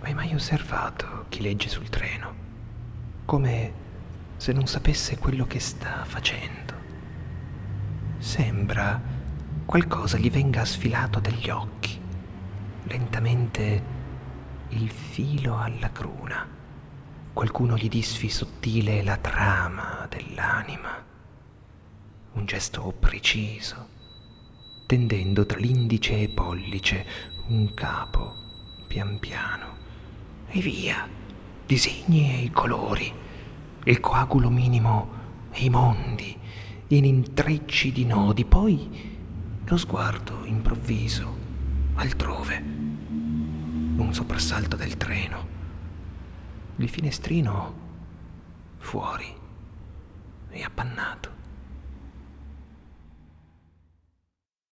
Hai mai osservato chi legge sul treno? Come se non sapesse quello che sta facendo. Sembra qualcosa gli venga sfilato dagli occhi. Lentamente il filo alla cruna. Qualcuno gli disfi sottile la trama dell'anima. Un gesto preciso, tendendo tra l'indice e pollice un capo pian piano. E via, disegni e i colori, il coagulo minimo e i mondi, in intrecci di nodi, poi lo sguardo improvviso, altrove, un soprassalto del treno, il finestrino fuori e appannato.